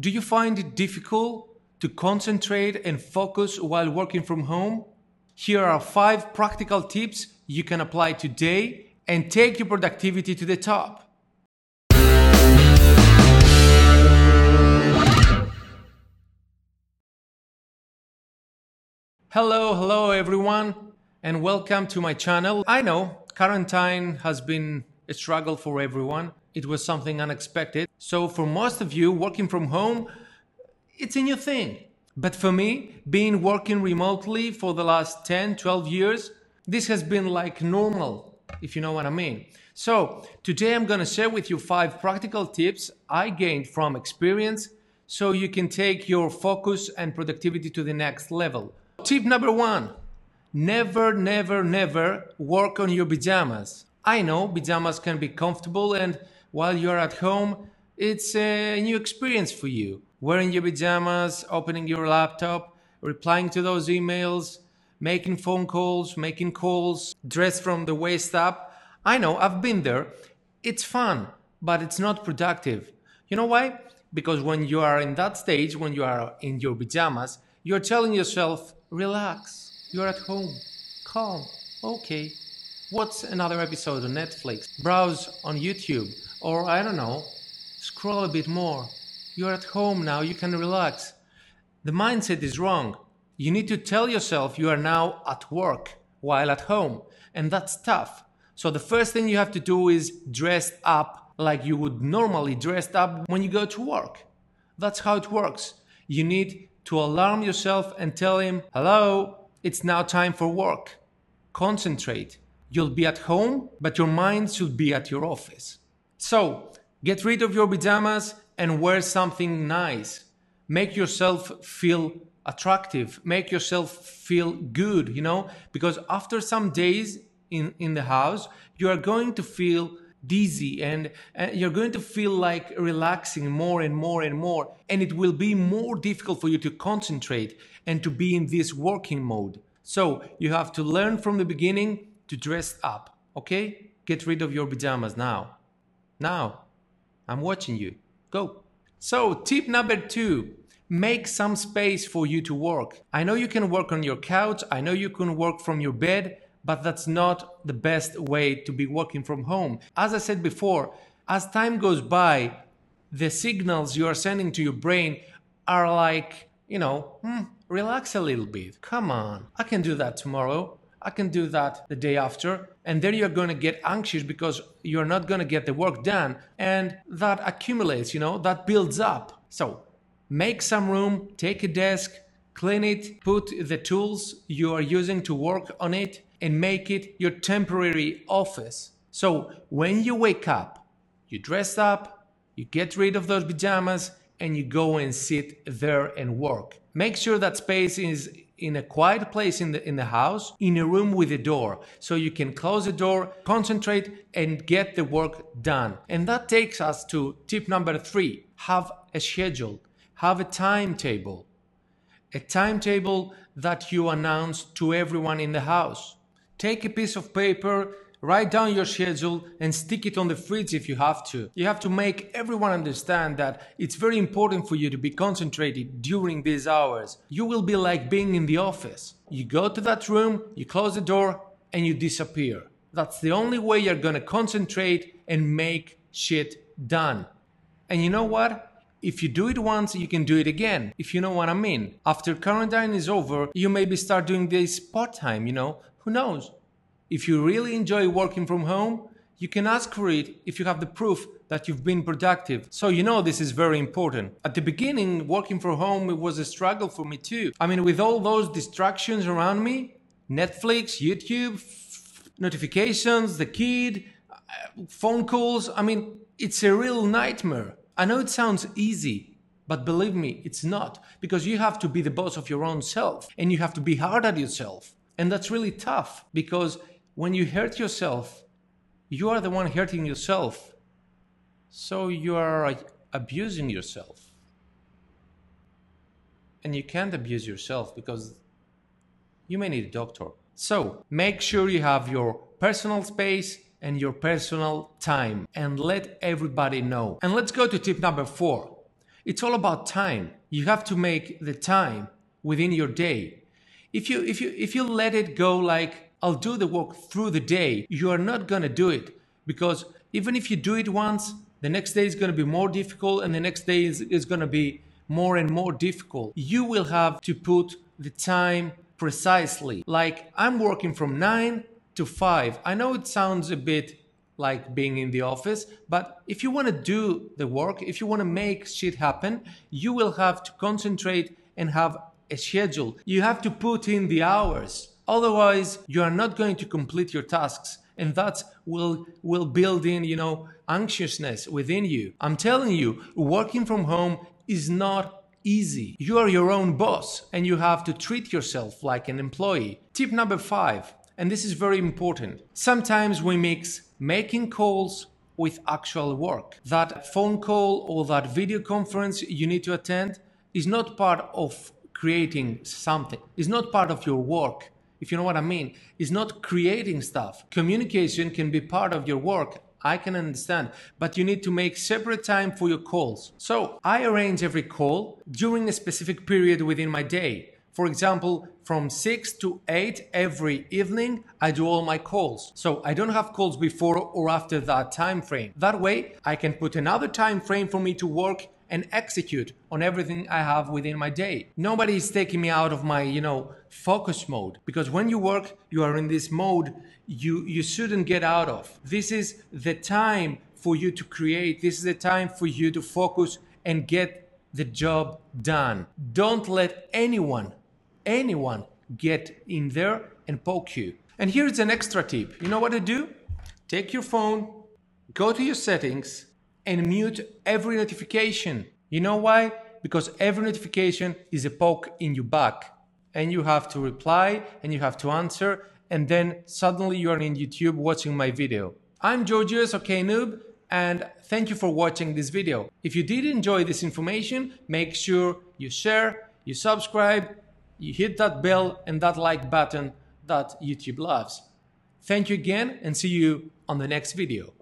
Do you find it difficult to concentrate and focus while working from home? Here are five practical tips you can apply today and take your productivity to the top. Hello, hello everyone, and welcome to my channel. I know quarantine has been a struggle for everyone. It was something unexpected. So, for most of you, working from home, it's a new thing. But for me, being working remotely for the last 10, 12 years, this has been like normal, if you know what I mean. So, today I'm to share with you five practical tips I gained from experience so you can take your focus and productivity to the next level. Tip number one never, never, never work on your pajamas. I know pajamas can be comfortable, and while you're at home, it's a new experience for you. Wearing your pajamas, opening your laptop, replying to those emails, making phone calls, making calls, dressed from the waist up. I know, I've been there. It's fun, but it's not productive. You know why? Because when you are in that stage, when you are in your pajamas, you're telling yourself, relax, you're at home, calm, okay. What's another episode on Netflix? Browse on YouTube, or I don't know, scroll a bit more. You're at home now, you can relax. The mindset is wrong. You need to tell yourself you are now at work while at home, and that's tough. So the first thing you have to do is dress up like you would normally dress up when you go to work. That's how it works. You need to alarm yourself and tell him, hello, it's now time for work. Concentrate. You'll be at home, but your mind should be at your office. So, get rid of your pajamas and wear something nice. Make yourself feel attractive. Make yourself feel good, you know, because after some days in, in the house, you are going to feel dizzy and, and you're going to feel like relaxing more and more and more. And it will be more difficult for you to concentrate and to be in this working mode. So, you have to learn from the beginning to dress up, okay? Get rid of your pajamas now. Now, I'm watching you. Go. So, tip number two make some space for you to work. I know you can work on your couch, I know you can work from your bed, but that's not the best way to be working from home. As I said before, as time goes by, the signals you are sending to your brain are like, you know, hmm, relax a little bit. Come on, I can do that tomorrow. I can do that the day after. And then you're going to get anxious because you're not going to get the work done. And that accumulates, you know, that builds up. So make some room, take a desk, clean it, put the tools you are using to work on it, and make it your temporary office. So when you wake up, you dress up, you get rid of those pajamas, and you go and sit there and work. Make sure that space is in a quiet place in the in the house in a room with a door so you can close the door concentrate and get the work done. And that takes us to tip number 3 have a schedule have a timetable. A timetable that you announce to everyone in the house. Take a piece of paper Write down your schedule and stick it on the fridge if you have to. You have to make everyone understand that it's very important for you to be concentrated during these hours. You will be like being in the office. You go to that room, you close the door, and you disappear. That's the only way you're gonna concentrate and make shit done. And you know what? If you do it once, you can do it again, if you know what I mean. After quarantine is over, you maybe start doing this part time, you know? Who knows? If you really enjoy working from home, you can ask for it if you have the proof that you've been productive. So you know this is very important. At the beginning, working from home it was a struggle for me too. I mean, with all those distractions around me, Netflix, YouTube, notifications, the kid, phone calls, I mean, it's a real nightmare. I know it sounds easy, but believe me, it's not because you have to be the boss of your own self and you have to be hard on yourself. And that's really tough because when you hurt yourself, you are the one hurting yourself. So you are uh, abusing yourself. And you can't abuse yourself because you may need a doctor. So make sure you have your personal space and your personal time and let everybody know. And let's go to tip number four. It's all about time. You have to make the time within your day. If you if you if you let it go like I'll do the work through the day, you are not going to do it because even if you do it once, the next day is going to be more difficult and the next day is, is going to be more and more difficult. You will have to put the time precisely. Like I'm working from 9 to 5. I know it sounds a bit like being in the office, but if you want to do the work, if you want to make shit happen, you will have to concentrate and have a schedule. You have to put in the hours. Otherwise, you are not going to complete your tasks and that will will build in, you know, anxiousness within you. I'm telling you, working from home is not easy. You are your own boss and you have to treat yourself like an employee. Tip number 5, and this is very important. Sometimes we mix making calls with actual work. That phone call or that video conference you need to attend is not part of creating something. It's not part of your work if you know what I mean. It's not creating stuff. Communication can be part of your work. I can understand, but you need to make separate time for your calls. So I arrange every call during a specific period within my day. For example, from 6 to 8 every evening, I do all my calls. So I don't have calls before or after that time frame. That way, I can put another time frame for me to work and execute on everything I have within my day. Nobody is taking me out of my, you know, focus mode because when you work, you are in this mode you you shouldn't get out of. This is the time for you to create. This is the time for you to focus and get the job done. Don't let anyone anyone get in there and poke you. And here's an extra tip. You know what to do? Take your phone, go to your settings, and mute every notification. You know why? Because every notification is a poke in your back. And you have to reply and you have to answer, and then suddenly you are in YouTube watching my video. I'm Georgios OK Noob, and thank you for watching this video. If you did enjoy this information, make sure you share, you subscribe, you hit that bell and that like button that YouTube loves. Thank you again and see you on the next video.